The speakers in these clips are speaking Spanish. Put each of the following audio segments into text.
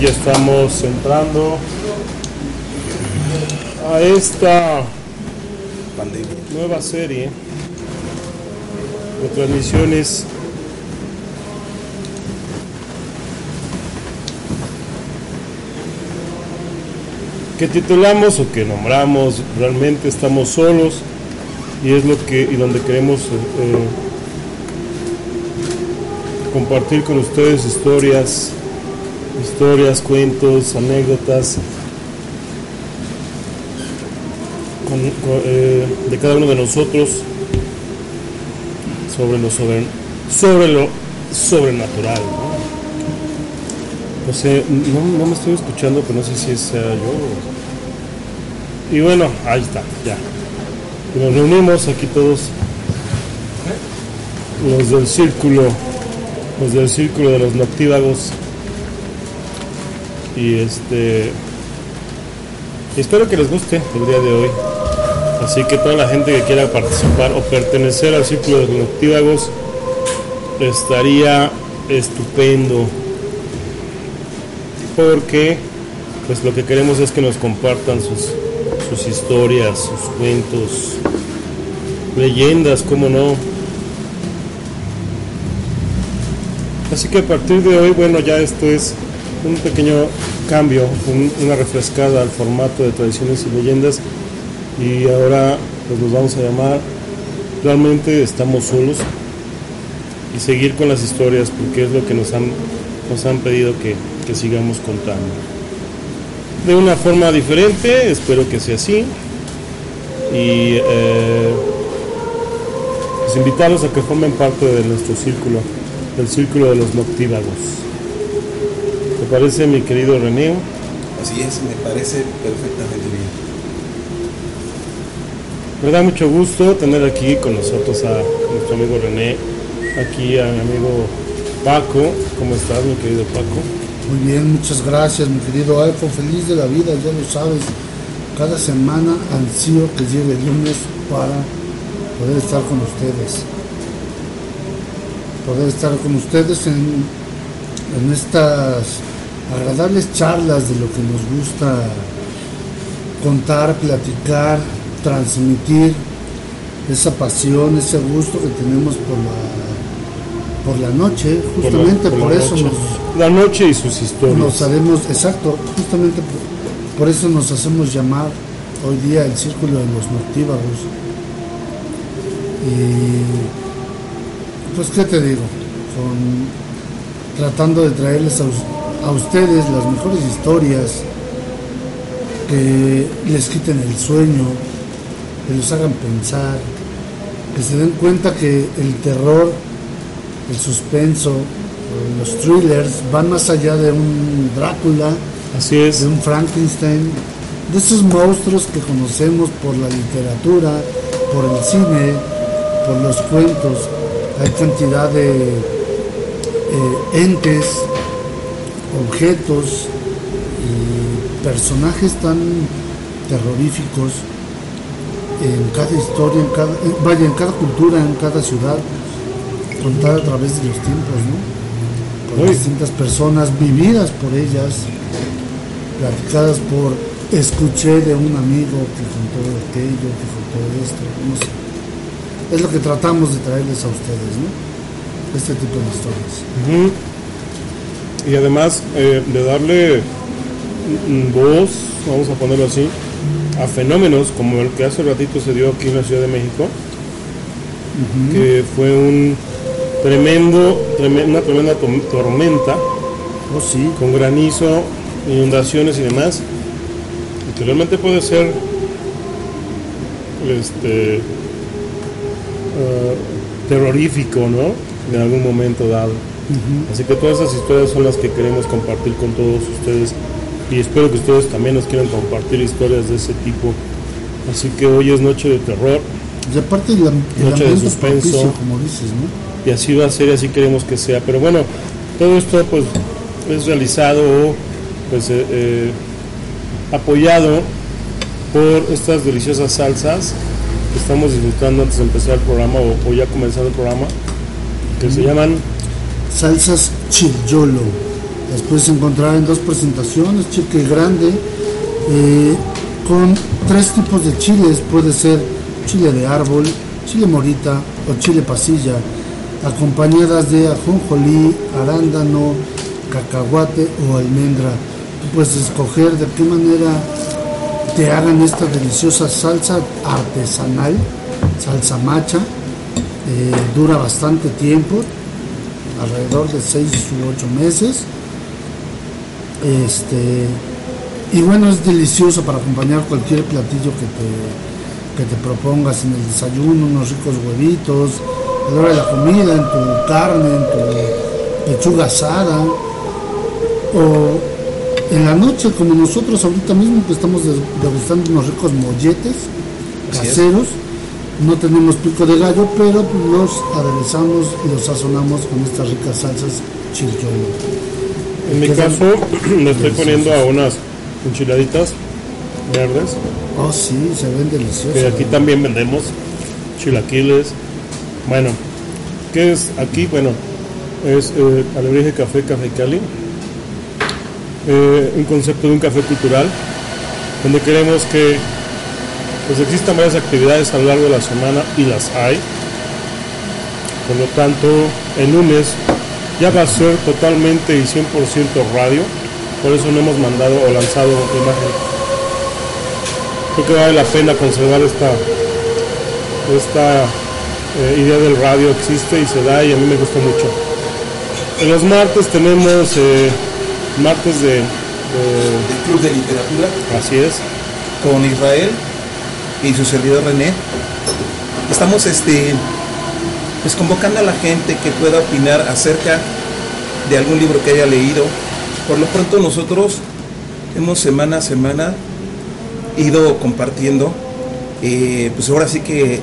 Ya estamos entrando a esta nueva serie de transmisiones. Que titulamos o que nombramos realmente estamos solos y es lo que y donde queremos eh, compartir con ustedes historias, historias, cuentos, anécdotas eh, de cada uno de nosotros sobre lo sobre, sobre lo sobrenatural. ¿no? Sé, no, me estoy escuchando, pero no sé si sea yo. Y bueno, ahí está, ya. Nos reunimos aquí todos los del círculo, los del círculo de los noctívagos. Y este espero que les guste el día de hoy. Así que toda la gente que quiera participar o pertenecer al círculo de noctívagos estaría estupendo. Porque pues lo que queremos es que nos compartan sus, sus historias, sus cuentos, leyendas, cómo no. Así que a partir de hoy, bueno, ya esto es un pequeño cambio, un- una refrescada al formato de tradiciones y leyendas. Y ahora pues nos vamos a llamar virtualmente estamos solos y seguir con las historias porque es lo que nos han, nos han pedido que, que sigamos contando. De una forma diferente, espero que sea así. Y eh, pues invitarlos a que formen parte de nuestro círculo, del círculo de los noctívagos. ¿Te parece, mi querido René? Así es, me parece perfectamente bien. Me da mucho gusto tener aquí con nosotros a nuestro amigo René, aquí a mi amigo Paco. ¿Cómo estás, mi querido Paco? Muy bien, muchas gracias, mi querido Alfo. Feliz de la vida, ya lo sabes. Cada semana ansío que llegue el lunes para poder estar con ustedes. Poder estar con ustedes en, en estas agradables charlas de lo que nos gusta contar, platicar, transmitir esa pasión, ese gusto que tenemos por la, por la noche, justamente por, Por la- por la eso noche. nos, La noche y sus historias. nos haremos, exacto, justamente por, por eso nos hacemos llamar hoy día el círculo de los noctívagos. Y pues qué te digo, con, tratando de traerles a, us- a ustedes las mejores historias que les quiten el sueño, que los hagan pensar, que se den cuenta que el terror, el suspenso, los thrillers van más allá de un Drácula, Así es. de un Frankenstein, de esos monstruos que conocemos por la literatura, por el cine, por los cuentos. Hay cantidad de eh, entes, objetos y personajes tan terroríficos en cada historia, en cada, eh, vaya, en cada cultura, en cada ciudad, contada a través de los tiempos, ¿no? Por Uy. distintas personas, vividas por ellas, platicadas por escuché de un amigo que contó aquello, que contó esto, no sé. Es lo que tratamos de traerles a ustedes, ¿no? Este tipo de historias. Ujú. Y además eh, de darle voz, vamos a ponerlo así, a fenómenos como el que hace ratito se dio aquí en la Ciudad de México, que fue un tremendo, tremen- una tremenda tormenta Oh, sí, con granizo, inundaciones y demás, y que realmente puede ser este eh, terrorífico, ¿no? En algún momento dado. Así que todas esas historias son las que queremos compartir con todos ustedes y espero que ustedes también nos quieran compartir historias de ese tipo. Así que hoy es noche de terror y aparte el, am- el Noche de suspenso. como dices, ¿no? y así va a ser y así queremos que sea. Pero bueno, todo esto pues es realizado pues eh, eh, apoyado por estas deliciosas salsas que estamos disfrutando antes de empezar el programa o, o ya comenzando el programa que se llaman salsas chillolo. Las puedes encontrar en dos presentaciones, chique y grande, eh, con tres tipos de chiles. Puede ser chile de árbol, chile morita o chile pasilla, acompañadas de ajonjolí, arándano, cacahuate o almendra. Tú puedes escoger de qué manera te hagan esta deliciosa salsa artesanal, salsa macha. Eh, dura bastante tiempo, alrededor de 6 u 8 meses. Este, y bueno, es delicioso para acompañar cualquier platillo que te, que te propongas en el desayuno, unos ricos huevitos, a la hora de la comida, en tu carne, en tu pechuga asada, o en la noche, como nosotros ahorita mismo que estamos degustando unos ricos molletes caseros. No tenemos pico de gallo, pero los aderezamos y los sazonamos con estas ricas salsas chilcholo. En mi caso, le estoy poniendo a unas enchiladitas verdes, Oh, sí, se ven deliciosos. que aquí también vendemos chilaquiles. Bueno, ¿qué es aquí? Bueno, es eh, Alebrije Café, Café Cali. Eh, un concepto de un café cultural, donde queremos que pues existan varias actividades a lo largo de la semana y las hay. Por lo tanto, el lunes ya va a ser totalmente y 100% radio, por eso no hemos mandado o lanzado imagen. Creo que vale la pena conservar esta, esta eh, idea del radio existe y se da y a mí me gusta mucho. En los martes tenemos eh, martes de, Del Club de Literatura Así es. con Israel y su servidor René. Estamos este, pues convocando a la gente que pueda opinar acerca de algún libro que haya leído. Por lo pronto nosotros hemos semana a semana ido compartiendo, eh, pues ahora sí que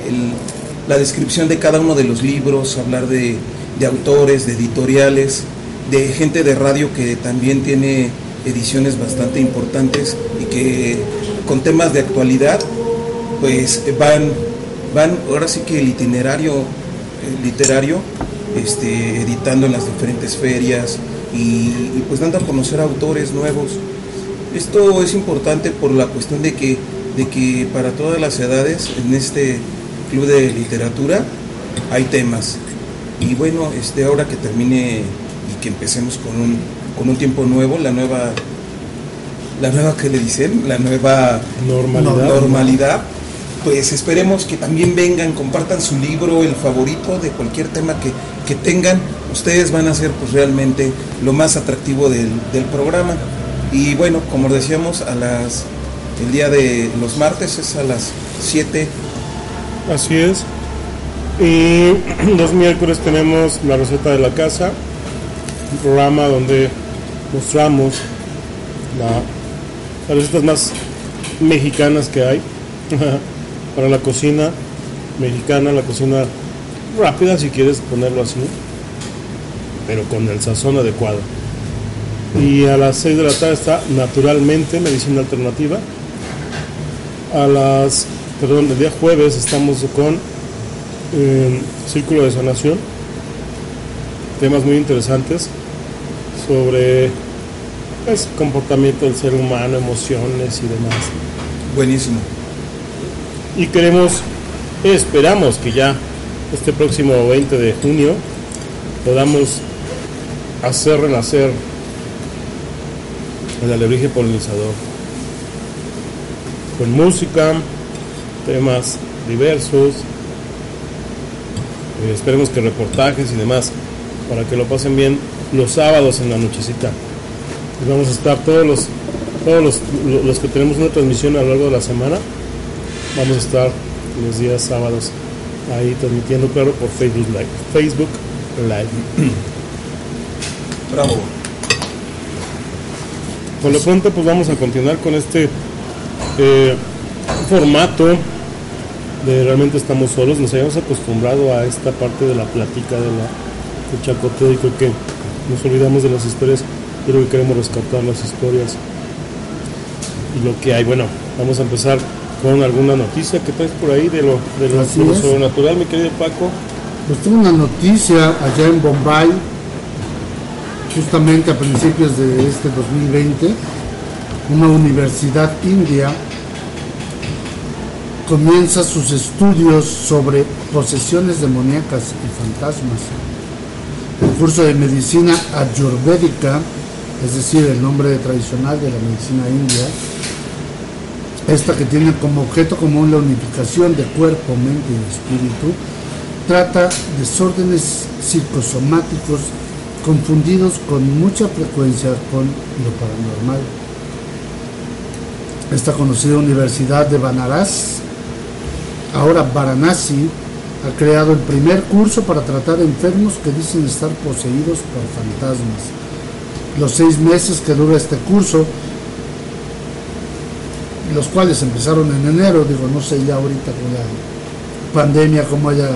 la descripción de cada uno de los libros, hablar de autores, de editoriales, de gente de radio que también tiene ediciones bastante importantes y que con temas de actualidad pues van, van ahora sí que el itinerario literario este, editando en las diferentes ferias y, y, pues dando a conocer autores nuevos. Esto es importante por la cuestión de que, de que para todas las edades en este club de literatura hay temas. Y bueno, este, ahora que termine y que empecemos con un, con un tiempo nuevo, la nueva, la nueva que le dicen, la nueva Normalidad. normalidad, pues esperemos que también vengan, compartan su libro, el favorito de cualquier tema que, que tengan. Ustedes van a ser pues realmente lo más atractivo del, del programa. Y bueno, como decíamos, a las el día de los martes es a las 7 Así es. Y los miércoles tenemos la receta de la casa, un programa donde mostramos la- las recetas más mexicanas que hay para la cocina mexicana, la cocina rápida si quieres ponerlo así, pero con el sazón adecuado. Y a las 6 de la tarde está naturalmente medicina alternativa. A las, perdón, el día jueves estamos con eh, Círculo de Sanación, temas muy interesantes sobre pues, comportamiento del ser humano, emociones y demás. Buenísimo. Y queremos, esperamos que ya este próximo 20 de junio podamos hacer renacer el alebrije polinizador con música, temas diversos, eh, esperemos que reportajes y demás para que lo pasen bien los sábados en la nochecita. Vamos a estar todos los todos los, los que tenemos una transmisión a lo largo de la semana vamos a estar los días sábados ahí transmitiendo claro por Facebook Live. Facebook Live. Bravo. Por lo pronto pues vamos a continuar con este eh, formato de realmente estamos solos. Nos habíamos acostumbrado a esta parte de la plática de la del chacoteo y creo que nos olvidamos de las historias, pero que queremos rescatar las historias y lo que hay. Bueno, vamos a empezar con alguna noticia que traes por ahí de lo, de lo, de sobrenatural, mi querido Paco. Pues tengo una noticia allá en Bombay, justamente a principios de este 2020, una universidad india comienza sus estudios sobre posesiones demoníacas y fantasmas. El curso de medicina ayurvédica, es decir, el nombre tradicional de la medicina india, esta que tiene como objeto común la unificación de cuerpo, mente y espíritu, trata desórdenes psicosomáticos confundidos con mucha frecuencia con lo paranormal. Esta conocida Universidad de Banaras, ahora Varanasi, ha creado el primer curso para tratar enfermos que dicen estar poseídos por fantasmas. Los seis meses que dura este curso los cuales empezaron en enero, digo, no sé ya ahorita con la pandemia cómo haya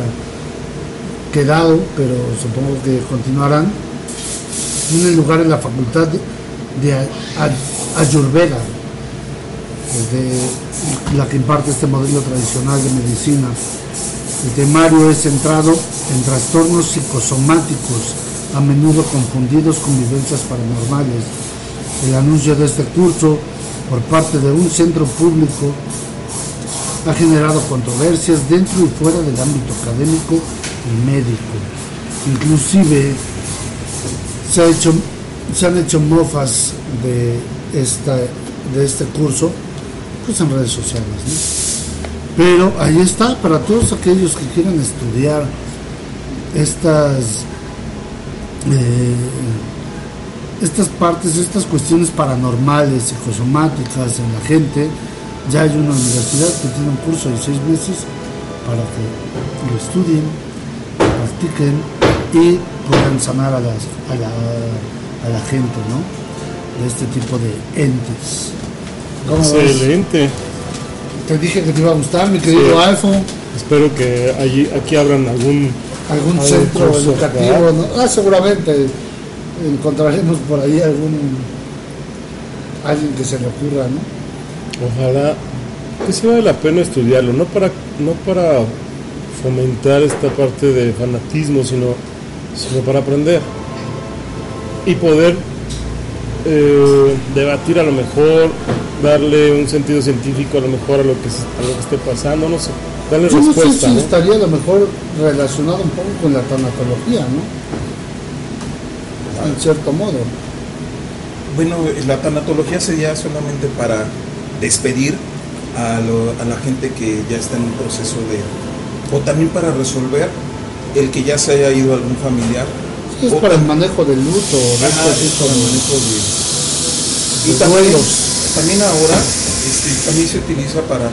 quedado, pero supongo que continuarán. Tienen lugar en la facultad de, de Ay- Ay- Ayurveda, desde la que imparte este modelo tradicional de medicina. El temario es centrado en trastornos psicosomáticos, a menudo confundidos con vivencias paranormales. El anuncio de este curso por parte de un centro público ha generado controversias dentro y fuera del ámbito académico y médico. Inclusive se, ha hecho, se han hecho mofas de, esta, de este curso pues en redes sociales. ¿no? Pero ahí está, para todos aquellos que quieran estudiar estas, eh, estas partes, estas cuestiones paranormales, psicosomáticas en la gente, ya hay una universidad que tiene un curso de seis meses para que lo estudien, practiquen y puedan sanar a, las, a, la, a la gente, ¿no? De este tipo de entes. Excelente. Te dije que te iba a gustar, mi querido Sí. Alfo. Espero que allí, aquí abran algún Algún centro educativo. Ah, seguramente encontraremos por ahí algún alguien que se le ocurra, ¿no? Ojalá que sí vale la pena estudiarlo, no para, no para fomentar esta parte de fanatismo, sino, sino para aprender y poder eh, debatir a lo mejor, darle un sentido científico a lo mejor a lo que, a lo que esté pasando, no sé, darle Yo no sé respuesta. si ¿no? estaría a lo mejor relacionado un poco con la tanatología, ¿no? En cierto modo. Bueno, la tanatología sería solamente para despedir a, lo- a la gente que ya está en un proceso de... o también para resolver el que ya se haya ido algún familiar. Sí, es o para el manejo del luto, ¿no? Ajá, es para el manejo de, Y de también, duelos. también ahora este, también se utiliza para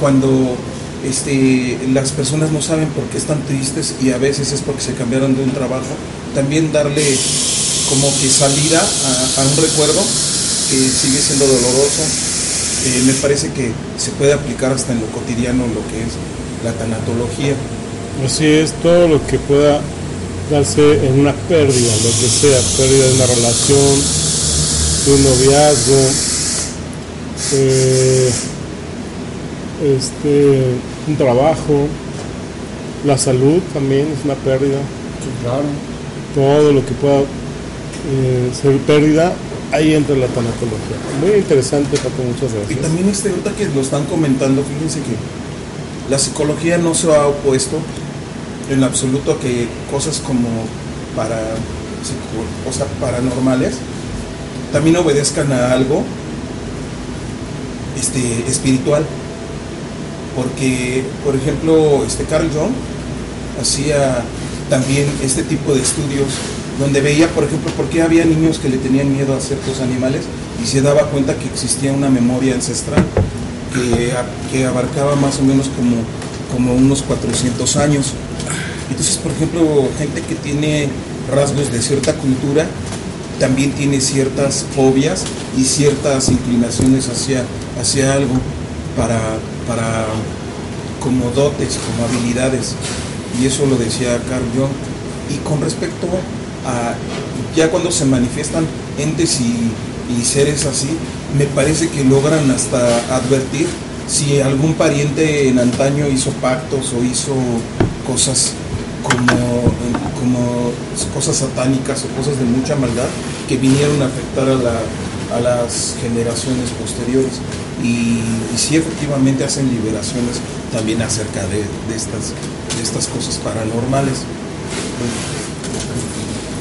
cuando este, las personas no saben por qué están tristes y a veces es porque se cambiaron de un trabajo, también darle como que salida a, a un recuerdo que sigue siendo doloroso. Eh, me parece que se puede aplicar hasta en lo cotidiano lo que es la tanatología. Así es, todo lo que pueda darse en una pérdida, lo que sea, pérdida de una relación, de un noviazgo, eh, este, un trabajo, la salud también es una pérdida, Sí, claro. todo lo que pueda eh, ser pérdida, ahí entra la tanatología. Muy interesante, Paco, muchas Y gracias. también este ahorita que lo están comentando, fíjense que la psicología no se ha opuesto en absoluto a que cosas como para psico- o sea, paranormales también obedezcan a algo este espiritual. Porque, por ejemplo, este Carl Jung hacía también este tipo de estudios donde veía, por ejemplo, por qué había niños que le tenían miedo a ciertos animales y se daba cuenta que existía una memoria ancestral que, que abarcaba más o menos como, como unos 400 años. Entonces, por ejemplo, gente que tiene rasgos de cierta cultura también tiene ciertas fobias y ciertas inclinaciones hacia, hacia algo para, para como dotes, como habilidades. Y eso lo decía Carl Jung. Y con respecto ya cuando se manifiestan entes y, y seres así, me parece que logran hasta advertir si algún pariente en antaño hizo pactos o hizo cosas como, como cosas satánicas o cosas de mucha maldad que vinieron a afectar a, la- a las generaciones posteriores. Y, y sí efectivamente hacen liberaciones también acerca de, de estas, de estas cosas paranormales.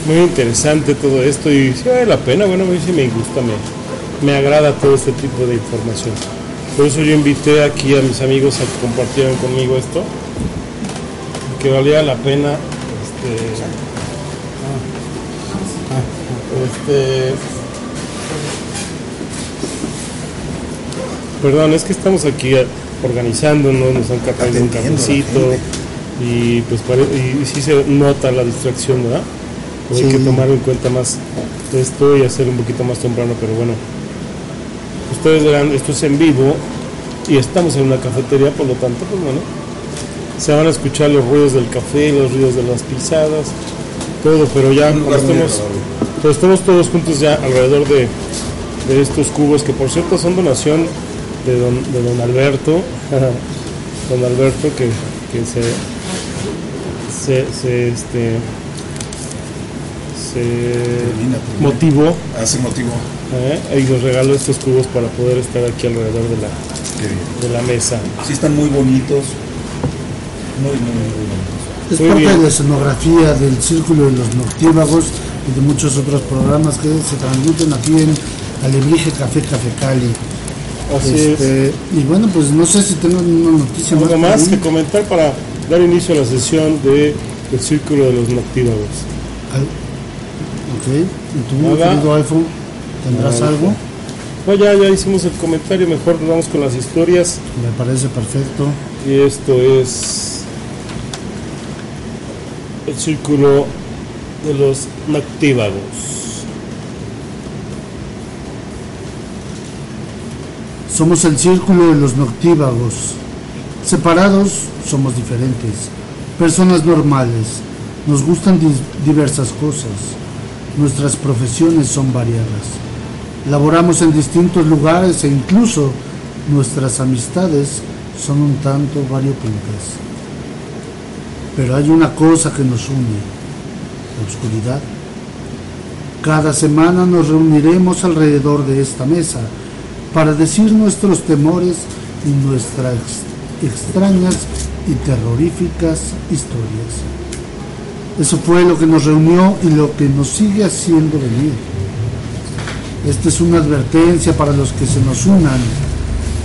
Muy interesante todo esto y sí vale la pena, bueno, a mí sí me gusta, me, me agrada todo este tipo de información. Por eso yo invité aquí a mis amigos a que compartieran conmigo esto, que valía la pena. Este, ah, ah, este, perdón, es que estamos aquí organizándonos, nos han traído un cafecito y pues pare- y, sí se nota la distracción, ¿verdad? Pues Hay que tomar en cuenta más esto y hacer un poquito más temprano, pero bueno. Ustedes verán, esto es en vivo y estamos en una cafetería, por lo tanto, pues bueno, se van a escuchar los ruidos del café, los ruidos de las pisadas, todo, pero ya cuando estemos, pero estemos todos juntos ya alrededor de, de estos cubos, que por cierto son donación de don, de don Alberto, don Alberto que, que se, se, se, este, se Termina, termina. motivó Hace motivo. ¿eh? y nos regaló estos cubos para poder estar aquí alrededor de la, de la mesa. Sí están muy bonitos. Muy, muy, muy bonitos. Es Muy parte bien. de la escenografía del Círculo de los Noctívagos y de muchos otros programas que se transmiten aquí en Alebrije Café Café Cali. Así Este, Y bueno, pues no sé si tengo una noticia Algo más ahí. que comentar para dar inicio a la sesión de El Círculo de los Noctívagos. Ok, ¿y tú, Nada. querido iPhone, tendrás Nada. algo? No, ya, ya hicimos el comentario, mejor nos vamos con las historias. Me parece perfecto. Y esto es El Círculo de los Noctívagos. Somos el círculo de los noctívagos. Separados somos diferentes. Personas normales. Nos gustan diversas cosas. Nuestras profesiones son variadas. Laboramos en distintos lugares e incluso nuestras amistades son un tanto variopintas. Pero hay una cosa que nos une, la oscuridad. Cada semana nos reuniremos alrededor de esta mesa para decir nuestros temores y nuestras extrañas y terroríficas historias. Eso fue lo que nos reunió y lo que nos sigue haciendo venir. Esta es una advertencia para los que se nos unan.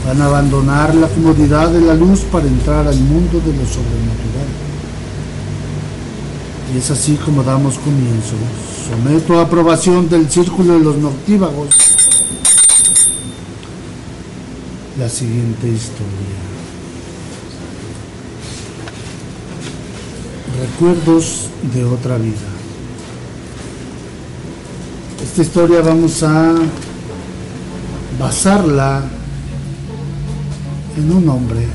Van a abandonar la comodidad de la luz para entrar al mundo de lo sobrenatural. Y es así como damos comienzo. Someto a aprobación del círculo de los noctívagos la siguiente historia. Recuerdos de otra vida. Esta historia vamos a basarla en un hombre.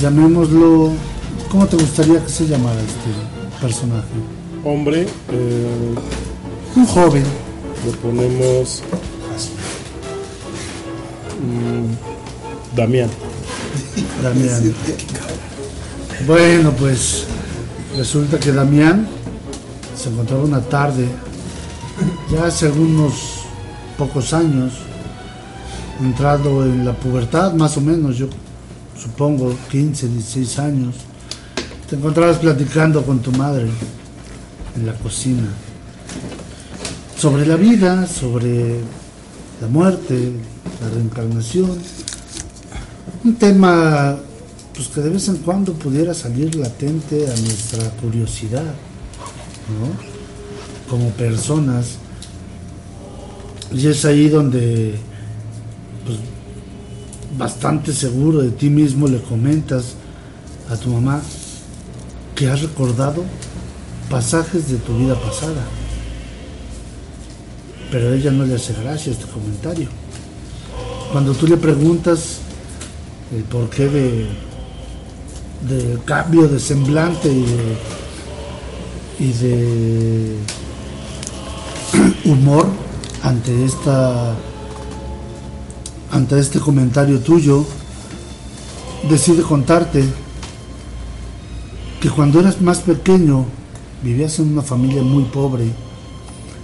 Llamémoslo, ¿cómo te gustaría que se llamara este personaje? Hombre, eh, Un joven. le ponemos mm, Damián. Damián. Bueno, pues resulta que Damián se encontraba una tarde, ya hace algunos pocos años, entrado en la pubertad, más o menos, yo supongo 15, 16 años, te encontrabas platicando con tu madre en la cocina sobre la vida, sobre la muerte, la reencarnación, un tema pues que de vez en cuando pudiera salir latente a nuestra curiosidad, ¿no? Como personas. Y es ahí donde pues, bastante seguro de ti mismo le comentas a tu mamá que has recordado pasajes de tu vida pasada. Pero a ella no le hace gracia este comentario. Cuando tú le preguntas el porqué de del cambio de semblante y de, y de humor ante esta ante este comentario tuyo decide contarte que cuando eras más pequeño vivías en una familia muy pobre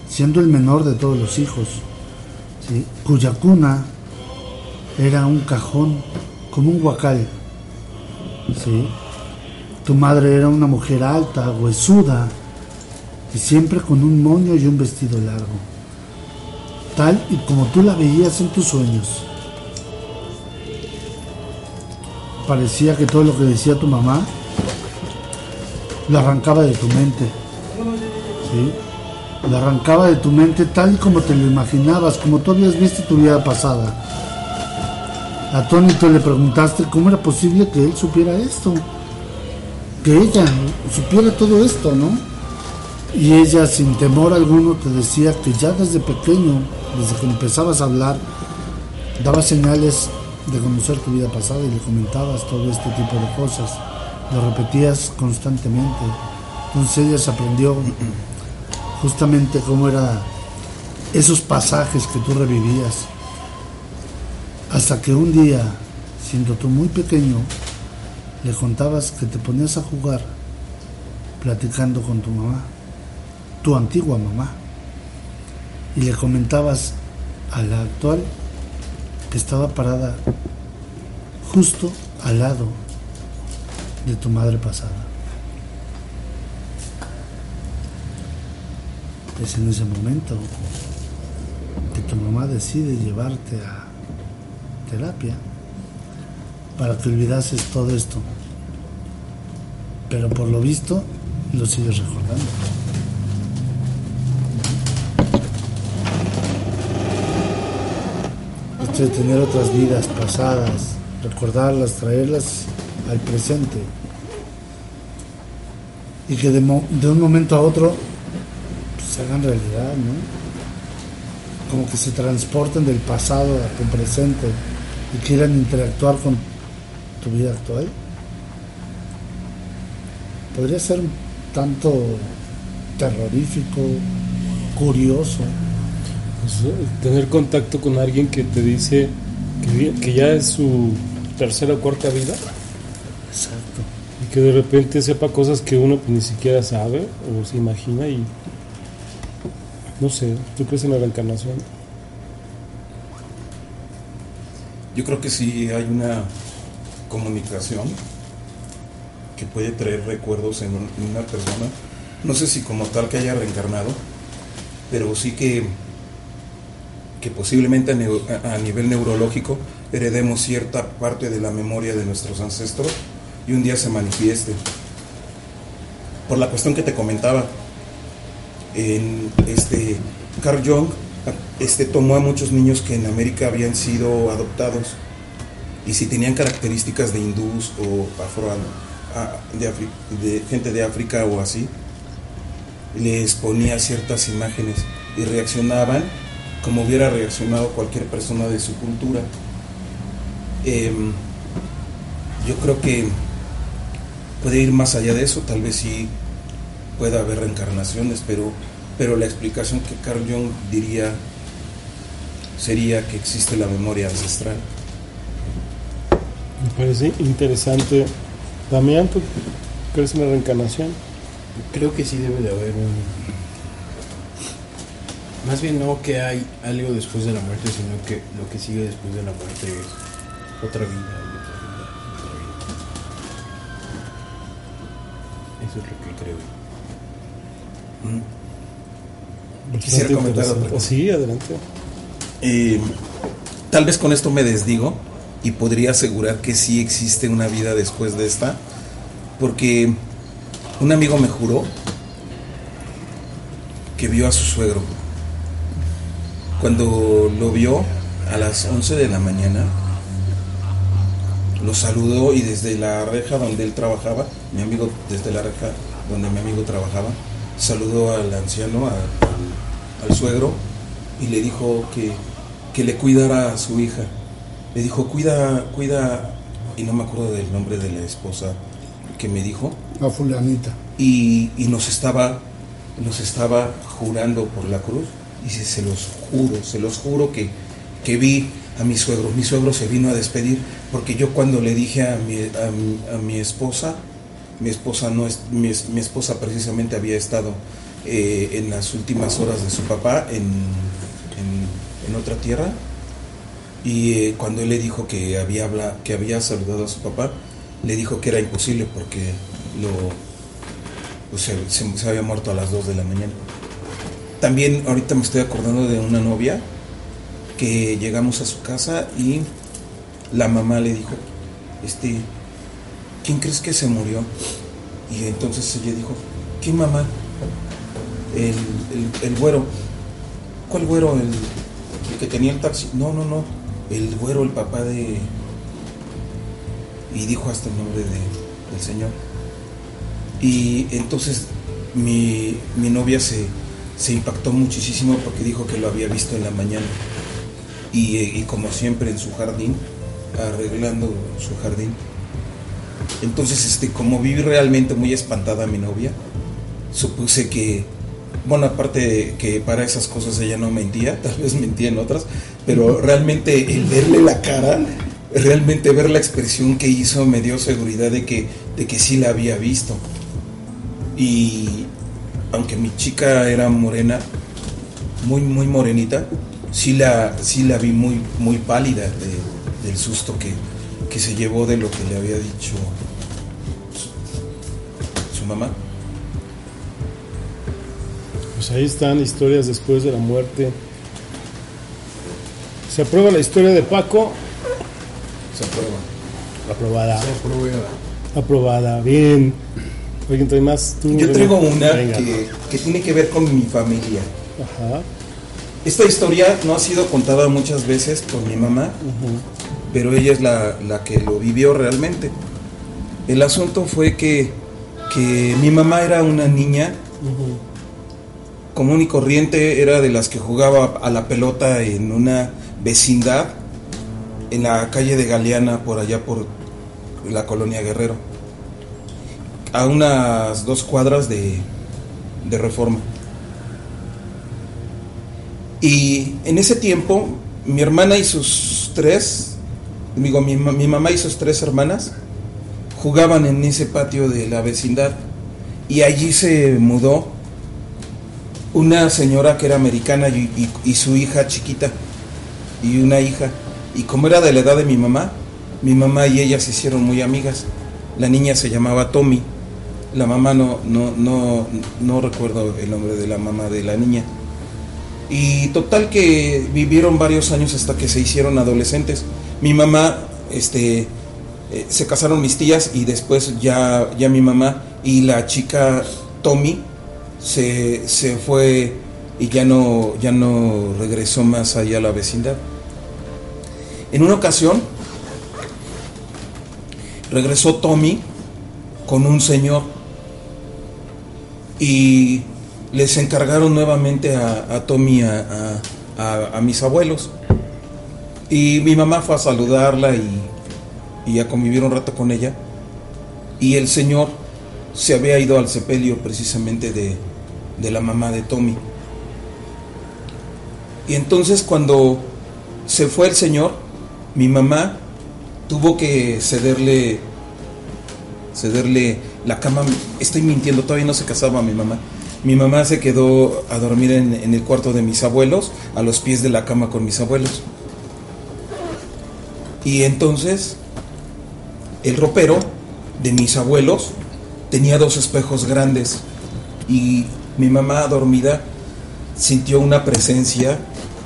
siendo el menor de todos los hijos cuya cuna era un cajón como un huacal ¿sí? Tu madre era una mujer alta, huesuda, y siempre con un moño y un vestido largo, tal y como tú la veías en tus sueños. Parecía que todo lo que decía tu mamá lo arrancaba de tu mente, ¿sí? Lo arrancaba de tu mente tal y como te lo imaginabas, como tú habías visto tu vida pasada. Atónito le preguntaste cómo era posible que él supiera esto, que ella supiera todo esto, ¿no? Y ella sin temor alguno te decía que ya desde pequeño, desde que empezabas a hablar, daba señales de conocer tu vida pasada y le comentabas todo este tipo de cosas, lo repetías constantemente. Entonces ella se aprendió justamente cómo eran esos pasajes que tú revivías hasta que un día, siendo tú muy pequeño, le contabas que te ponías a jugar platicando con tu mamá, tu antigua mamá, y le comentabas a la actual que estaba parada justo al lado de tu madre pasada. Es en ese momento que tu mamá decide llevarte a terapia para que olvidases todo esto. Pero por lo visto lo sigues recordando. Esto de tener otras vidas pasadas, recordarlas, traerlas al presente. Y que de, un momento a otro pues, se hagan realidad, ¿no? Como que se transporten del pasado a tu presente y quieran interactuar con tu vida actual. Podría ser un tanto terrorífico, curioso. Pues, eh, tener contacto con alguien que te dice que, ya es su tercera o cuarta vida Exacto. y que de repente sepa cosas que uno pues, ni siquiera sabe o se imagina y no sé, ¿tú crees en la reencarnación? Yo creo que sí hay una comunicación que puede traer recuerdos en, un- en una persona. No sé si como tal que haya reencarnado, pero sí que, que posiblemente a nivel neurológico heredemos cierta parte de la memoria de nuestros ancestros y un día se manifieste. Por la cuestión que te comentaba, en este Carl Jung este tomó a muchos niños que en América habían sido adoptados y si tenían características de hindús o afro de gente de África o así les ponía ciertas imágenes y reaccionaban como hubiera reaccionado cualquier persona de su cultura. Em, yo creo que puede ir más allá de eso tal vez sí pueda haber reencarnaciones, pero, pero la explicación que Carl Jung diría sería que existe la memoria ancestral. Me parece interesante. Damián, ¿tú crees en la reencarnación? Creo que sí debe de haber un... Más bien no que hay algo después de la muerte, sino que lo que sigue después de la muerte es otra vida, otra vida, otra vida. Eso es lo que creo. Quisiera comentar otra cosa. Sí, adelante. Eh, tal vez con esto me desdigo y podría asegurar que sí existe una vida después de esta, porque un amigo me juró que vio a su suegro. Cuando lo vio a las 11 de la mañana, lo saludó y desde la reja donde él trabajaba, mi amigo, desde la reja donde mi amigo trabajaba, saludó al anciano, al, al- suegro, y le dijo que, que le cuidara a su hija. Le dijo, cuida, cuida, y no me acuerdo del nombre de la esposa que me dijo, A fulanita. y, y nos estaba nos estaba jurando por la cruz y se, se los juro, se los juro que, que vi a mi suegro. Mi suegro se vino a despedir porque yo cuando le dije a mi, a mi, a mi esposa, mi esposa no es, mi, es- mi esposa precisamente había estado eh, en las últimas horas de su papá en, en, otra tierra y eh, cuando él le dijo que había habla, que había saludado a su papá, le dijo que era imposible porque lo pues, se, se- se había muerto a las 2 de la mañana. También ahorita me estoy acordando de una novia que llegamos a su casa y la mamá le dijo, este, ¿quién crees que se murió? Y entonces ella dijo, ¿quién mamá? El, el, el güero. ¿Cuál güero? El, el que tenía el taxi. No, no, no. El güero, el papá de... Y dijo hasta el nombre de- del señor. Y entonces mi, mi novia se, se impactó muchísimo porque dijo que lo había visto en la mañana. Y, y como siempre en su jardín, arreglando su jardín. Entonces, este, como vi realmente muy espantada a mi novia, supuse que, bueno, aparte que para esas cosas ella no mentía, tal vez mentía en otras, pero realmente el verle la cara, realmente ver la expresión que hizo me dio seguridad de que, de que sí la había visto. Y aunque mi chica era morena, muy, muy morenita, sí la, sí la vi muy, muy pálida de- del susto que, que se llevó de lo que le había dicho su mamá. Pues ahí están historias después de la muerte. Se aprueba la historia de Paco. Se aprueba. Aprobada. Se aprueba. Aprobada. Bien. ¿Alguien trae más? ¿Tú, Yo traigo una que, que tiene que ver con mi familia. Ajá. Esta historia no ha sido contada muchas veces por mi mamá, pero ella es la, la que lo vivió realmente. El asunto fue que, que mi mamá era una niña. Común y corriente, era de las que jugaba a la pelota en una vecindad en la calle de Galeana, por allá por la colonia Guerrero, a unas dos cuadras de, de reforma. Y en ese tiempo, mi hermana y sus tres, digo, mi, mi mamá y sus tres hermanas, jugaban en ese patio de la vecindad. Y allí se mudó una señora que era americana y, y- su hija chiquita, y una hija. Y como era de la edad de mi mamá, mi mamá y ella se hicieron muy amigas. La niña se llamaba Tommy. La mamá no, no, no, no recuerdo el nombre de la mamá de la niña. Y total que vivieron varios años hasta que se hicieron adolescentes. Mi mamá, este, eh, se casaron mis tías y después ya, ya mi mamá y la chica Tommy se, se fue y ya no, ya no regresó más allá a la vecindad. En una ocasión regresó Tommy con un señor y les encargaron nuevamente a, Tommy a, a- a- a mis abuelos. Y mi mamá fue a saludarla y, y a convivir un rato con ella. Y el señor se había ido al sepelio precisamente de, de la mamá de Tommy. Y entonces cuando se fue el señor, mi mamá tuvo que cederle cederle la cama. Estoy mintiendo, todavía no se casaba mi mamá. Mi mamá se quedó a dormir en, en el cuarto de mis abuelos, a los pies de la cama con mis abuelos. Y entonces el ropero de mis abuelos tenía dos espejos grandes y mi mamá dormida sintió una presencia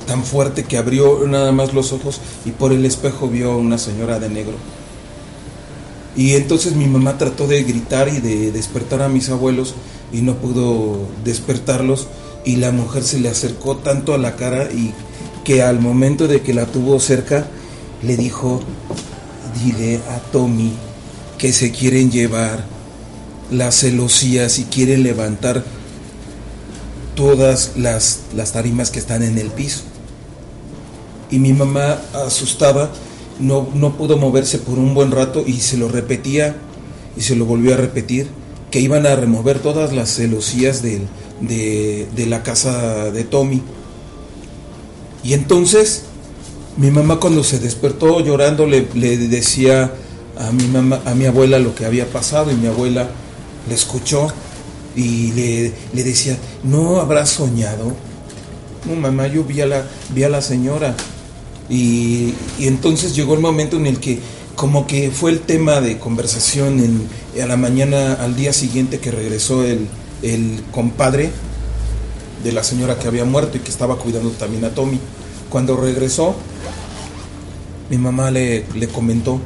tan fuerte que abrió nada más los ojos y por el espejo vio a una señora de negro. Y entonces mi mamá trató de gritar y de despertar a mis abuelos y no pudo despertarlos y la mujer se le acercó tanto a la cara y que al momento de que la tuvo cerca le dijo, dile a Tommy que se quieren llevar las celosías y quieren levantar todas las, las tarimas que están en el piso. Y mi mamá, asustada, no, no pudo moverse por un buen rato y se lo repetía y se lo volvió a repetir, que iban a remover todas las celosías del- de, de la casa de Tommy. Y entonces mi mamá cuando se despertó llorando le, le decía a mi mamá, a mi abuela lo que había pasado y mi abuela le escuchó y le, le decía, ¿no habrás soñado? No, mamá, yo vi a la, vi a la señora. Y, y entonces llegó el momento en el que como que fue el tema de conversación en, a la mañana, al día siguiente que regresó el, el compadre de la señora que había muerto y que estaba cuidando también a Tommy. Cuando regresó, mi mamá le, le comentó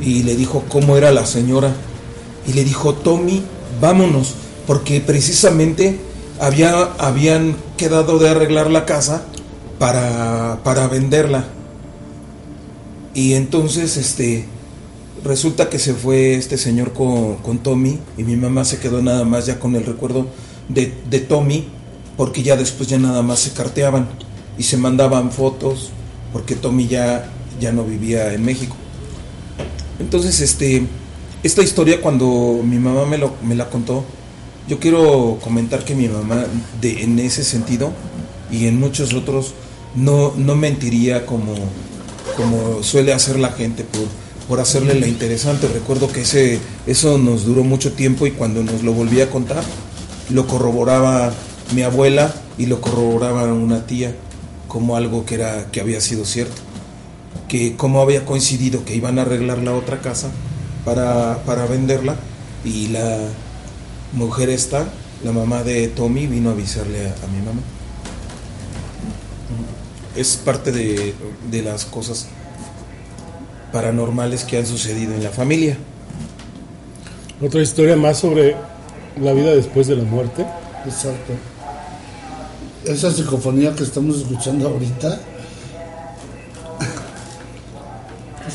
y le dijo cómo era la señora. Y le dijo, Tommy, vámonos, porque precisamente había, habían quedado de arreglar la casa para, para venderla. Y entonces, este, resulta que se fue este señor con, con Tommy y mi mamá se quedó nada más ya con el recuerdo de, de Tommy, porque ya después ya nada más se carteaban y se mandaban fotos, porque Tommy ya, ya no vivía en México. Entonces, este, esta historia cuando mi mamá me, lo, me la contó, yo quiero comentar que mi mamá de, en ese sentido y en muchos otros no, no mentiría como, como suele hacer la gente por, por hacerle la interesante. Recuerdo que ese, eso nos duró mucho tiempo y cuando nos lo volví a contar, lo corroboraba mi abuela y lo corroboraba una tía como algo que, era, que había sido cierto. Que como había coincidido que iban a arreglar la otra casa para, para venderla y la mujer esta, la mamá de Tommy, vino a avisarle a, a mi mamá. Es parte de, de las cosas paranormales que han sucedido en la familia. Otra historia más sobre la vida después de la muerte. Exacto. Esa psicofonía que estamos escuchando ahorita.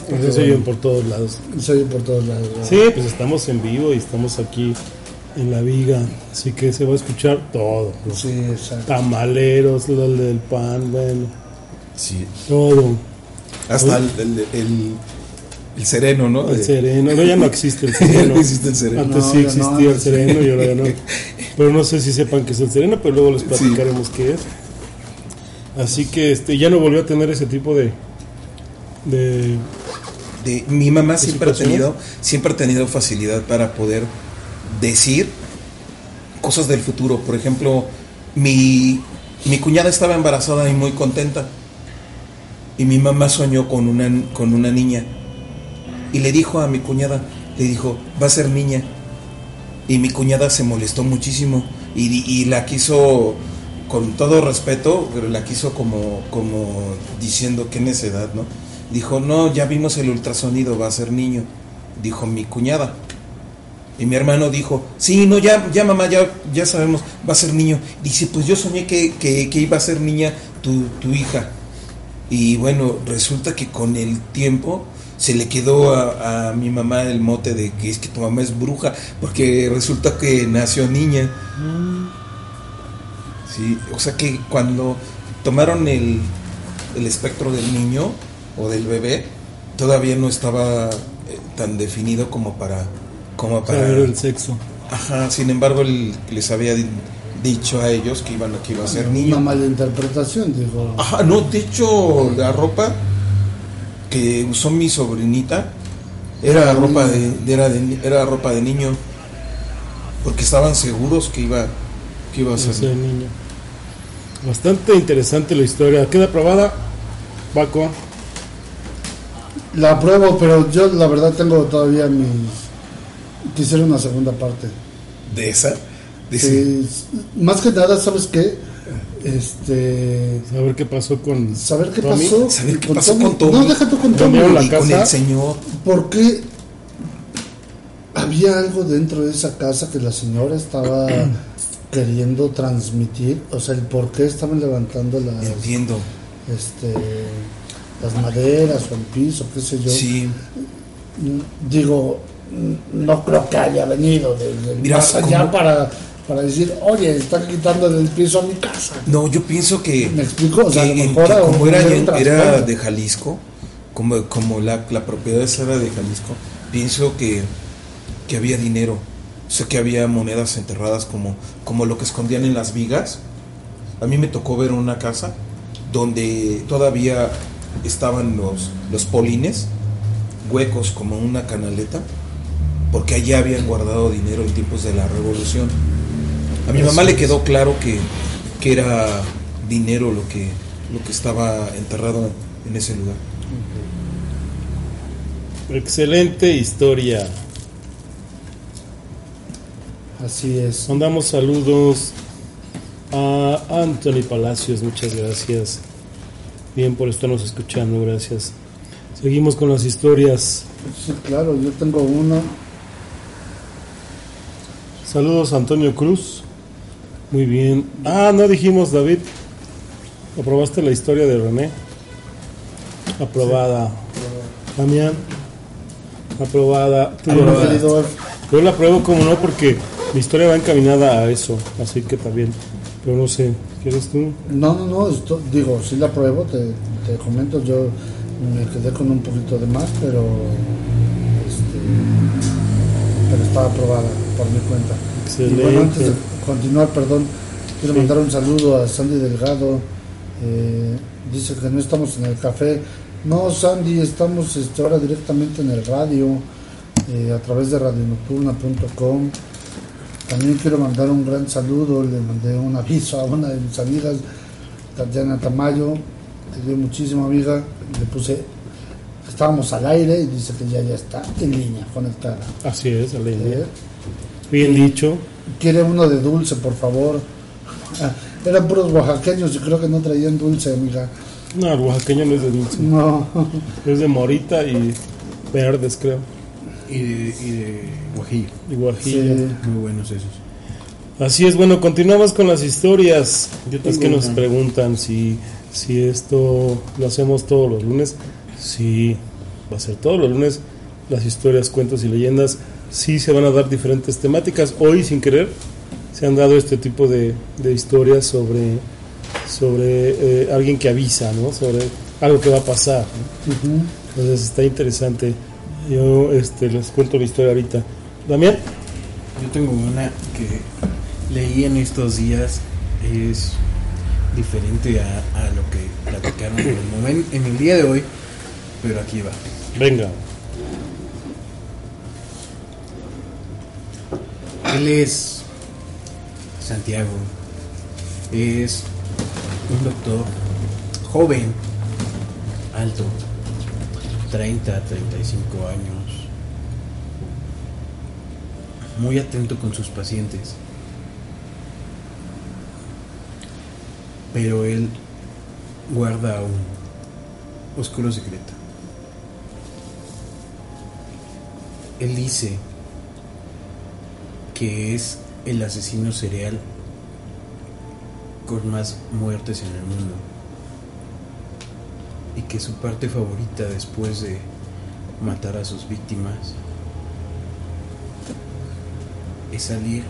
Pues se oyen por todos lados. Se oye por todos lados. ¿verdad? Sí, pues estamos en vivo y estamos aquí en la viga, así que se va a escuchar todo. Los Sí, exacto. tamaleros, lo del pan, bueno, Sí. todo. Hasta el, el, el- el sereno, ¿no? El sereno, no, ya no existe el sereno. no existe el sereno. Antes No, sí no, existía el sereno y ahora ya no. Pero no sé si sepan que es el sereno, pero luego les platicaremos qué es. Así que este ya no volvió a tener ese tipo de de de mi mamá siempre ha tenido siempre ha tenido facilidad para poder decir cosas del futuro. Por ejemplo mi mi cuñada estaba embarazada y muy contenta. Y mi mamá soñó con una con una niña. Y le dijo a mi cuñada le dijo va a ser niña y mi cuñada se molestó muchísimo y, y la quiso con todo respeto pero la quiso como como diciendo qué necedad no dijo no ya vimos el ultrasonido va a ser niño dijo mi cuñada y mi hermano dijo sí no ya ya mamá ya ya sabemos va a ser niño dice pues yo soñé que, que, iba a ser niña tu, tu hija y bueno resulta que con el tiempo se le quedó a, a mi mamá el mote de que es que tu mamá es bruja porque resulta que nació niña. Sí, o sea que cuando tomaron el, el espectro del niño o del bebé, todavía no estaba eh, tan definido como para... Como para saber el sexo. Ajá, sin embargo, él les había di- dicho a ellos que, iban, que iba a ser Una niño. mala interpretación, dijo. Ajá, no, de hecho, la ropa que usó mi sobrinita era ropa de, era de- era ropa de niño. Porque estaban seguros que iba, que iba a ser niño. Bastante interesante la historia. ¿Queda aprobada? Paco. La apruebo, pero yo la verdad tengo todavía mis. Quisiera una segunda parte. de esa. Dice, Sí, más que nada, ¿sabes qué? Este. A ver qué pasó con. Saber qué Tommy. pasó. Saber qué pasó con Tommy. No, déjate con Tommy. La con el señor. Porque había algo dentro de esa casa que la señora estaba queriendo transmitir. O sea, el por qué estaban levantando las, Entiendo. este, las maderas o el piso, qué sé yo. Sí. Digo, no creo que haya venido desde Mira, más allá como- para, para decir, oye, están quitando del piso a mi casa. No, yo pienso que, ¿Me explico? O sea, que- a lo que mejor a- como era, de Jalisco, como, como la, la propiedad esa era de Jalisco, pienso que, que había dinero. O sea, que había monedas enterradas como, como lo que escondían en las vigas. A mí me tocó ver una casa donde todavía estaban los, los polines, huecos como una canaleta, porque allá habían guardado dinero en tiempos de la revolución. A mi mamá le quedó claro que, que era dinero lo que, lo que estaba enterrado en ese lugar. Excelente historia. Así es. Mandamos saludos a Anthony Palacios, muchas gracias. Bien por estarnos escuchando, gracias. Seguimos con las historias. Sí, claro, yo tengo uno. Saludos Antonio Cruz. Muy bien. Ah, no dijimos, David. ¿Aprobaste la historia de René? Aprobada. Damián. Aprobada. Tú Yo la apruebo como no porque mi historia va encaminada a eso, así que también. Pero no sé, ¿quieres tú? No, no, no, esto- digo, sí la pruebo, te, te comento, yo me quedé con un poquito de más, pero este, pero estaba aprobada por mi cuenta. Excelente. Y bueno, antes de continuar, perdón, quiero Sí. mandar un saludo a Sandy Delgado, eh, dice que no estamos en el café. No, Sandy, estamos este, ahora directamente en el radio, eh, a través de radionocturna.com. También quiero mandar un gran saludo, le mandé un aviso a una de mis amigas, Tatiana Tamayo, le dio muchísimo amiga, le puse, estábamos al aire y dice que ya, ya está en línea, conectada. Así es, Aleida. Eh, Bien dicho. Quiere uno de dulce, por favor. Eran puros oaxaqueños y creo que no traían dulce, amiga. No, el oaxaqueño no es de dulce. No. Es de morita y verdes, creo. Y de, y de guajillo. Y guajillo. Sí. Muy buenos esos. Así es, bueno, continuamos con las historias. Es tengo que nos preguntan si, si esto lo hacemos todos los lunes. Sí, va a ser todos los lunes. Las historias, cuentos y leyendas. Sí se van a dar diferentes temáticas. Hoy, sin querer, se han dado este tipo de, de historias sobre, sobre eh, alguien que avisa, ¿no? Sobre algo que va a pasar. Entonces está interesante. Yo este, les cuento la historia ahorita. Damián. Yo tengo una que leí en estos días. Es diferente a, a lo que platicaron en el, en el día de hoy. Pero aquí va. Venga. Él es Santiago. Es un doctor joven, alto, 30, 35 años. Muy atento con sus pacientes. Pero él guarda un oscuro secreto. Él dice que es el asesino serial con más muertes en el mundo. Y que su parte favorita después de matar a sus víctimas es salir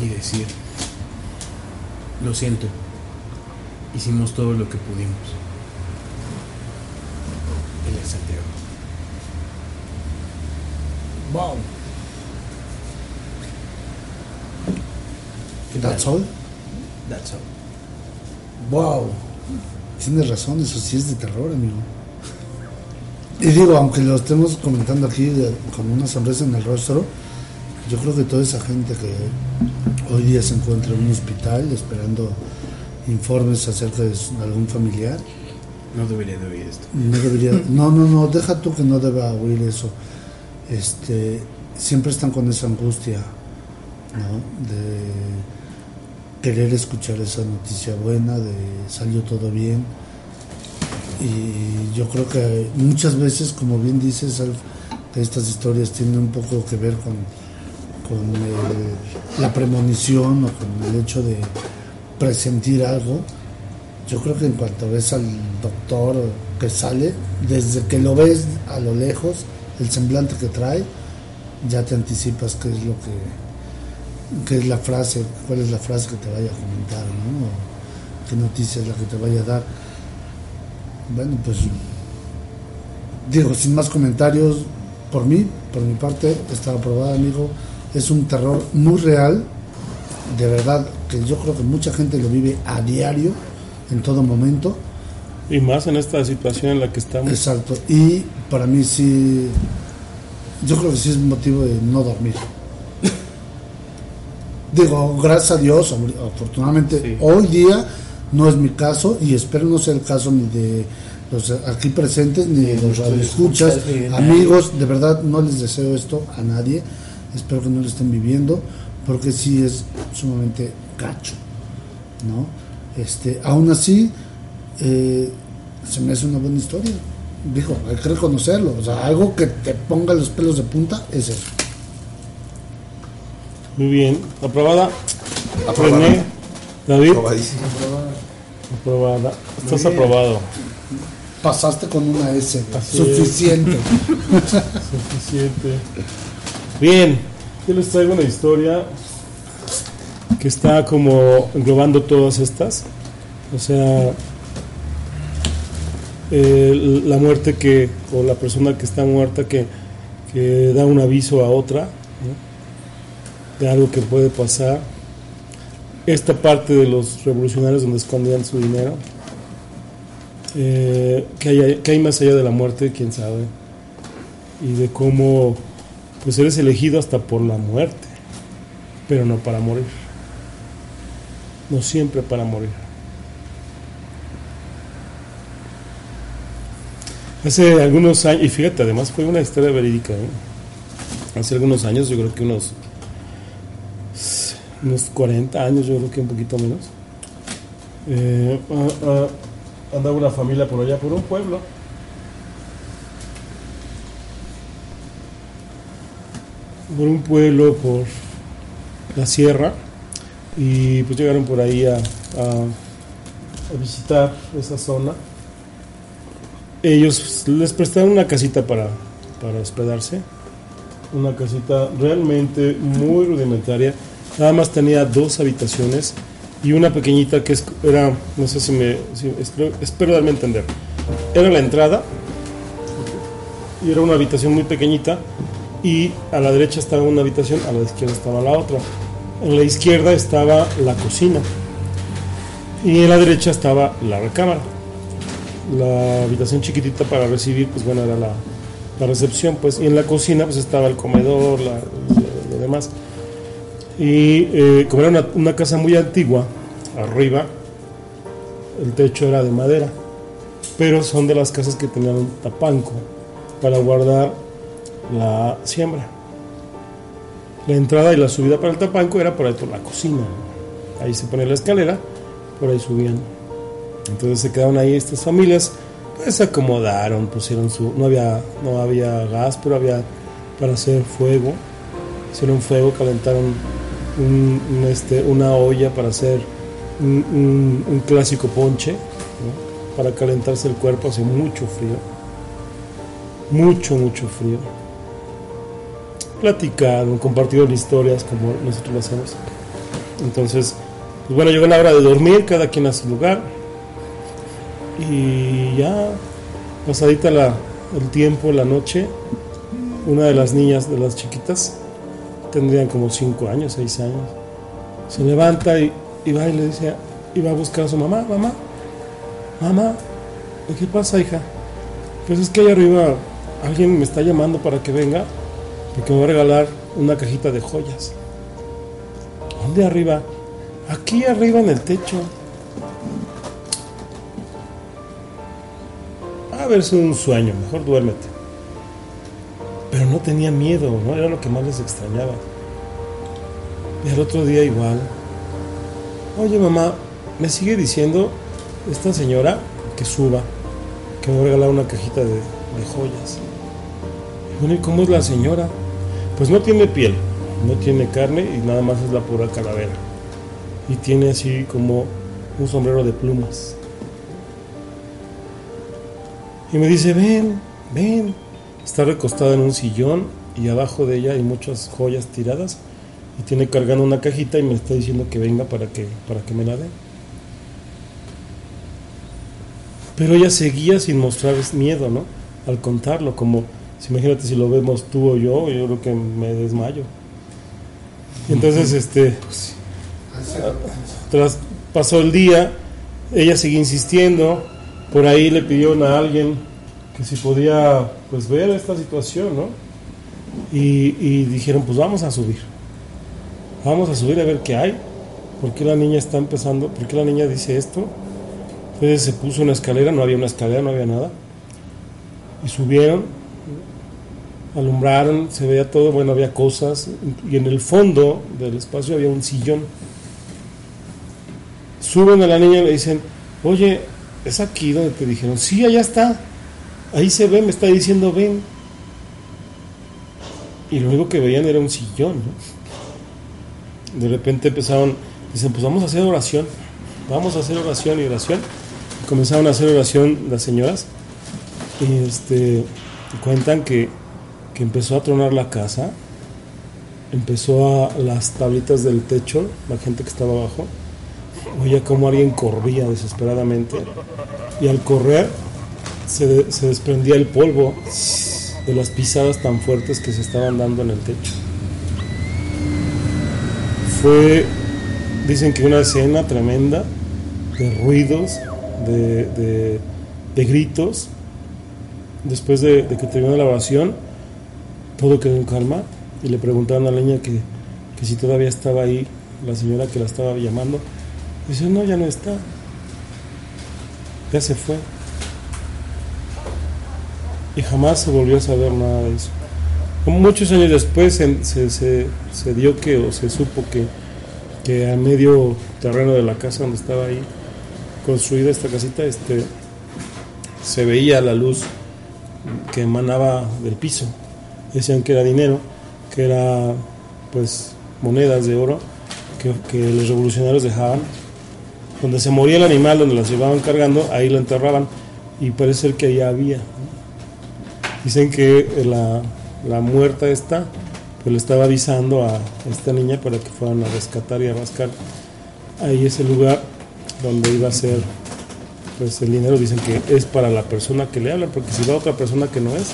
y decir, lo siento, hicimos todo lo que pudimos. Él es Santiago. Wow. That's all. That's all. Wow. Tienes razón, eso sí es de terror, amigo. Y digo, aunque lo estemos comentando aquí de- con una sonrisa en el rostro, yo creo que toda esa gente que hoy día se encuentra en un hospital esperando informes acerca de algún familiar, No debería de oír esto. no debería, no, no, no, deja tú que no deba oír eso. Este, siempre están con esa angustia, ¿no? De querer escuchar esa noticia buena, de salió todo bien. Y yo creo que muchas veces, como bien dices, estas historias tienen un poco que ver con, con el- la premonición o con el hecho de presentir algo. Yo creo que en cuanto ves al doctor que sale, desde que lo ves a lo lejos, el semblante que trae, ya te anticipas qué es lo que, qué es la frase, cuál es la frase que te vaya a comentar, ¿no? O qué noticia es la que te vaya a dar. Bueno, pues digo, sin más comentarios, por mí, por mi parte, está aprobada, amigo. Es un terror muy real, de verdad, que yo creo que mucha gente lo vive a diario, en todo momento. Y más en esta situación en la que estamos. Exacto. Y para mí sí, yo creo que sí es motivo de no dormir. Digo, gracias a Dios, afortunadamente Sí. hoy día no es mi caso y espero no sea el caso ni de los aquí presentes ni de los nadie. amigos, de verdad no les deseo esto a nadie, espero que no lo estén viviendo porque sí es sumamente gacho, ¿no? Este, aún así, eh, se me hace una buena historia. Dijo, hay que reconocerlo. O sea, algo que te ponga los pelos de punta es eso. Muy bien. ¿Aprobada? Aprobada. René, David, Aprobadísimo. aprobada. Estás aprobado. Pasaste con una S, Así suficiente. Suficiente. Bien, yo les traigo una historia que está como englobando todas estas. O sea, eh, la muerte que, o la persona que está muerta que, que da un aviso a otra de algo que puede pasar. Esta parte de los revolucionarios donde escondían su dinero. Eh, que, hay, hay más allá de la muerte, quién sabe y de cómo pues eres elegido hasta por la muerte, pero no para morir. No siempre para morir. Hace algunos años, y fíjate, además fue una historia verídica, ¿eh? hace algunos años, yo creo que unos, unos 40 años, yo creo que un poquito menos, eh, ah, ah, andaba una familia por allá, por un pueblo. Por un pueblo, por la sierra. Y pues llegaron por ahí a, a- a visitar esa zona. Ellos les prestaron una casita para, para hospedarse. Una casita realmente muy rudimentaria. Nada más tenía dos habitaciones y una pequeñita que era, no sé si me, espero, espero darme a entender. Era la entrada y era una habitación muy pequeñita y a la derecha estaba una habitación, a la izquierda estaba la otra. En la izquierda estaba la cocina y en la derecha estaba la recámara. La habitación chiquitita para recibir, pues bueno, era la, recepción, pues, y en la cocina pues estaba el comedor, lo, demás. Y eh, como era una, casa muy antigua, arriba, el techo era de madera, pero son de las casas que tenían un tapanco para guardar la siembra. La entrada y la subida para el tapanco era por ahí por la cocina. Ahí se ponía la escalera, por ahí subían. Entonces se quedaron ahí estas familias, pues se acomodaron, pusieron su, no había, no había gas, pero había para hacer fuego, hicieron fuego, calentaron este, una olla para hacer un, clásico ponche, para calentarse el cuerpo, hace mucho frío, mucho, mucho frío. Platicaron, compartieron historias como nosotros lo hacemos. Entonces, pues bueno, llegó la hora de dormir, cada quien a su lugar. Y ya, pasadita la, el tiempo, la noche, una de las niñas, de las chiquitas, tendrían como 5 años, 6 años, se levanta y, y va y le dice, y va a buscar a su mamá, mamá, mamá, ¿qué pasa, hija? Pues es que allá arriba alguien me está llamando para que venga, porque me va a regalar una cajita de joyas. ¿Dónde arriba? Aquí arriba en el techo. A ver, es un sueño, mejor duérmete. Pero no tenía miedo, ¿no? Era lo que más les extrañaba. Y al otro día igual. Oye, mamá, me sigue diciendo esta señora que suba, que me va a regalar una cajita de, de joyas. Y bueno, ¿y cómo es la señora? Pues no tiene piel, no tiene carne y nada más es la pura calavera. Y tiene así como un sombrero de plumas. Y me dice, ven, ven. Está recostada en un sillón y abajo de ella hay muchas joyas tiradas. Y tiene cargando una cajita y me está diciendo que venga para que, para que me la dé. Pero ella seguía sin mostrar miedo, ¿no? Al contarlo, como, si imagínate si lo vemos tú o yo, yo creo que me desmayo. Y entonces, este, tras pasó el día, ella seguía insistiendo, por ahí le pidieron a alguien que si podía pues ver esta situación, ¿no? Y, dijeron, pues vamos a subir, vamos a subir a ver qué hay, por qué la niña está empezando, por qué la niña dice esto. Entonces se puso una escalera, no había una escalera, no había nada, y subieron, alumbraron, se veía todo, bueno, había cosas, y en el fondo del espacio había un sillón. Suben a la niña y le dicen, oye, ¿es aquí donde te dijeron? Sí, allá está. Ahí se ve, me está diciendo, ven. Y lo único que veían era un sillón. ¿no? De repente empezaron, dicen, pues vamos a hacer oración. Vamos a hacer oración y oración. Y comenzaron a hacer oración las señoras. Y este, cuentan que, que empezó a tronar la casa. Empezó a las tablitas del techo, la gente que estaba abajo oía como alguien corría desesperadamente y al correr se, se desprendía el polvo de las pisadas tan fuertes que se estaban dando en el techo. Fue, dicen que una escena tremenda de ruidos, de, de- gritos. Después de, que terminó la oración, todo quedó en calma y le preguntaron a la niña que, que si todavía estaba ahí la señora que la estaba llamando. Dice, no, ya no está. Ya se fue. Y jamás se volvió a saber nada de eso. Muchos años después se, se, se- se dio que, o se supo que, que a medio terreno de la casa donde estaba ahí construida esta casita, este, se veía la luz que emanaba del piso. Decían que era dinero, que era pues monedas de oro que, que los revolucionarios dejaban. Donde se moría el animal, donde las llevaban cargando, ahí lo enterraban y parece ser que allá había. Dicen que la, la muerta esta pues le estaba avisando a esta niña para que fueran a rescatar y a rascar. Ahí es el lugar donde iba a ser pues el dinero dicen que es para la persona que le habla, porque si va otra persona que no es,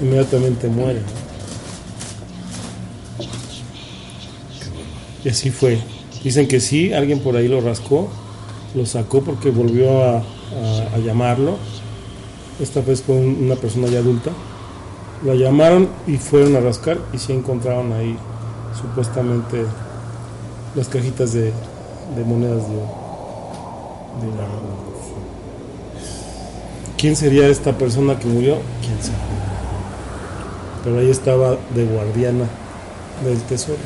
inmediatamente muere. Y así fue. Dicen que sí, alguien por ahí lo rascó, lo sacó porque volvió a, llamarlo. Esta vez con una persona ya adulta. La llamaron y fueron a rascar y sí encontraron ahí supuestamente las cajitas de, de monedas de, de oro. ¿Quién sería esta persona que murió? ¿Quién sabe? Pero ahí estaba de guardiana del tesoro.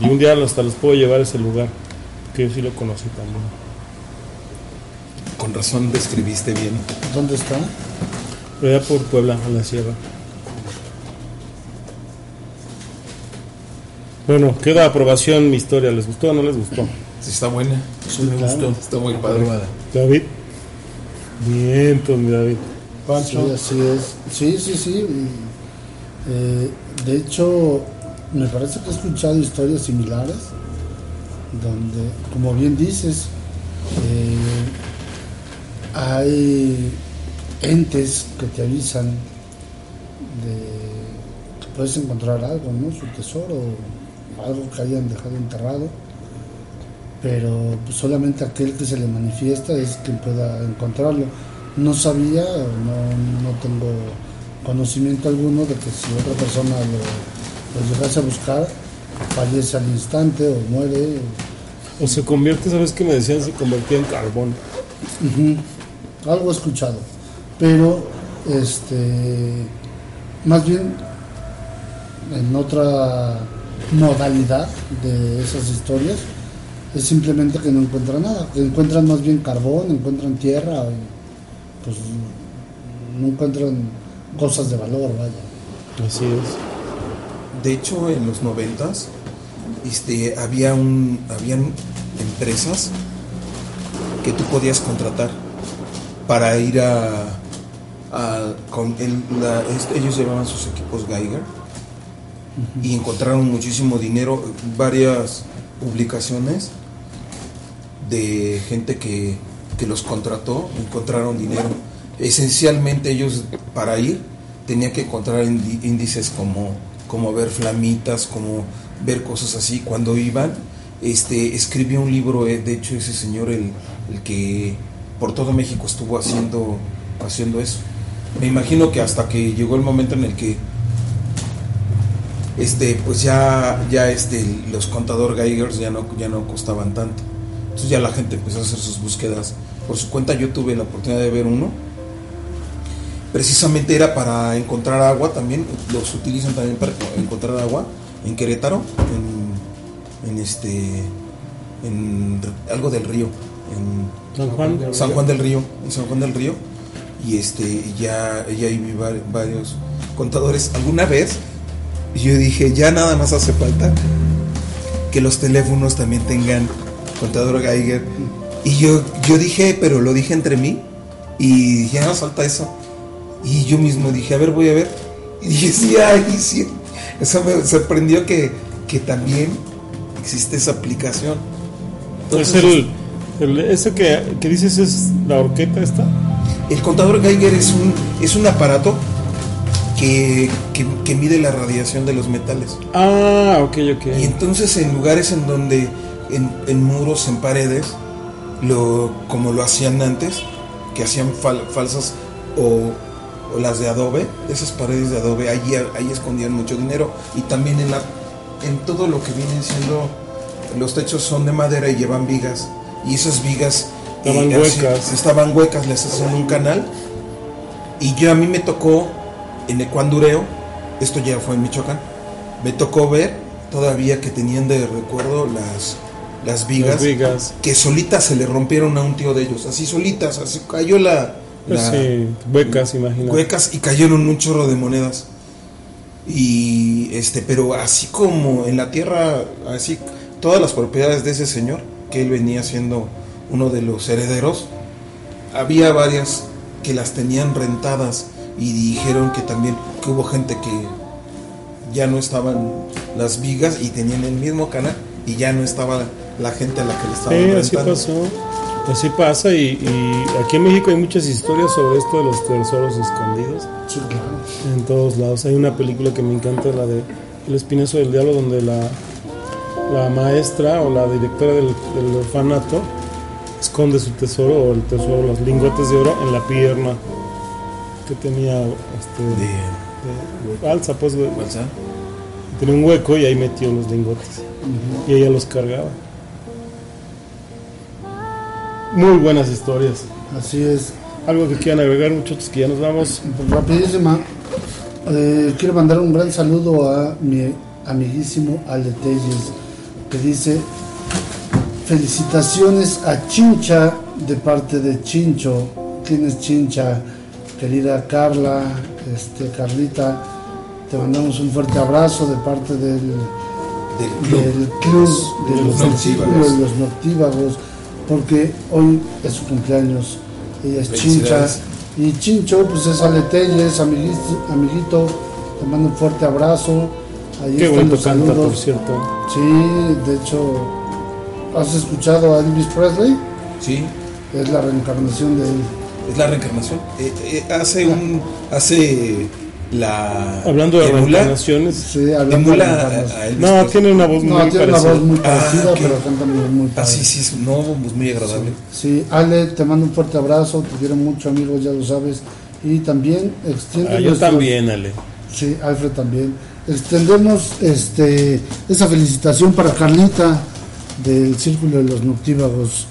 Y un día hasta los puedo llevar a ese lugar, que yo sí lo conocí también. Con razón describiste bien. ¿Dónde está? Allá por Puebla, en la sierra. Bueno, queda aprobación mi historia. ¿Les gustó o no les gustó? Sí, está buena. Sí, me gustó. Está muy padre. David. Bien, mi David. Sí, así es. Sí, sí, sí. eh, de hecho, me parece que he escuchado historias similares, donde, como bien dices, eh, hay entes que te avisan de que puedes encontrar algo, ¿no? Su tesoro, algo que hayan dejado enterrado, pero pues, solamente aquel que se le manifiesta es quien pueda encontrarlo. No sabía, no, no tengo conocimiento alguno de que si otra persona lo, lo llegase a buscar, fallece al instante o muere. O se convierte, ¿sabes qué me decían? Se convertía en carbón. Ujú. Algo he escuchado, pero este, más bien en otra modalidad de esas historias es simplemente que no encuentran nada, que encuentran más bien carbón, encuentran tierra, y, pues no encuentran cosas de valor, vaya. Así es. De hecho, en los noventas, este, había un, habían empresas que tú podías contratar para ir a, a- con el- la- ellos llevaban sus equipos Geiger y encontraron muchísimo dinero, varias publicaciones de gente que, que los contrató, encontraron dinero. Esencialmente ellos para ir tenían que encontrar índices como, como ver flamitas, como ver cosas así. Cuando iban, este, escribió un libro, eh, de hecho ese señor el, el que por todo México estuvo haciendo, haciendo eso. Me imagino que hasta que llegó el momento en el que este pues ya ya este los contador Geigers ya no ya no costaban tanto entonces ya la gente empezó a hacer sus búsquedas por su cuenta yo tuve la oportunidad de ver uno precisamente era para encontrar agua también los utilizan también para encontrar agua en Querétaro en, en este en algo del río en San Juan. San Juan del Río, en San Juan del Río, y este ya, ya vi var- varios contadores. Alguna vez yo dije, ya nada más hace falta que los teléfonos también tengan contador Geiger. Y yo, yo dije, pero lo dije entre mí, y dije, no falta eso. Y yo mismo dije, a ver, voy a ver. Y dije, sí, ay, sí. Eso me sorprendió que, que también existe esa aplicación. Es el, el- ese que, que dices es la horqueta esta. El contador Geiger es un, es un aparato que, que- que mide la radiación de los metales. Ah, ok, ok. Y entonces en lugares en donde, en, en muros, en paredes, lo, como lo hacían antes, que hacían fal- falsas o las de adobe, esas paredes de adobe, ahí, ahí escondían mucho dinero. Y también en, la, en todo lo que vienen siendo, los techos son de madera y llevan vigas. Y esas vigas Estaban así- huecas. estaban huecas, les hacían un canal. Y yo a mí me tocó en Ecuandureo, esto ya fue en Michoacán, me tocó ver todavía que tenían de recuerdo las, las vigas, Las vigas. que solitas se le rompieron a un tío de ellos, así solitas, así cayó la, Pues la- sí, huecas, imagínate. huecas y cayeron un chorro de monedas. Y este, pero así como en la tierra, así todas las propiedades de ese señor, que él venía siendo uno de los herederos, había varias que las tenían rentadas y dijeron que también que hubo gente que ya no estaban las vigas y tenían el mismo canal y ya no estaba la gente a la que le estaban Sí, así rentando. pasó. Así pasa y, y aquí en México hay muchas historias sobre esto de los tesoros escondidos Sí, claro. en todos lados. Hay una película que me encanta, la de El Espinazo del Diablo, donde la, la maestra o la directora del, del orfanato esconde su tesoro o el tesoro, los lingotes de oro en la pierna que tenía este, De- de alza, pues, tenía un hueco y ahí metió los lingotes y ella los cargaba. Muy buenas historias. Así es. Algo que quieran agregar, muchachos, que ya nos vamos. Pues rapidísima. Eh, quiero mandar un gran saludo a mi amiguísimo Ale Telles, que dice felicitaciones a Chincha de parte de Chincho. ¿Quién es Chincha? Querida Carla, este, Carlita, te mandamos un fuerte abrazo de parte del, Del club. del club de De los, los del círculo noctívagos. de los noctívagos, porque hoy es su cumpleaños. Ella es Chincha. Y Chincho, pues es Ale Telles, amiguito, amiguito, te mando un fuerte abrazo. Ahí Qué bonito canta, saludos. por cierto. Sí, de hecho, ¿has escuchado a Elvis Presley? Sí, Es la reencarnación de él. es la reencarnación. Eh, eh, hace un hace la Hablando de reencarnaciones. Sí, hablando de a- a No, tiene una voz No, muy tiene una parecida. voz muy Ah, parecida, ok. pero canta muy, muy Ah, sí, sí, es- pues muy agradable. Sí, Ale, te mando un fuerte abrazo, te quiero mucho, amigos, ya lo sabes. Y también extiende Ah, yo nuestro- también, Ale. Sí, Alfred también. Extendemos este esa felicitación para Carlita del Círculo de los Noctívagos.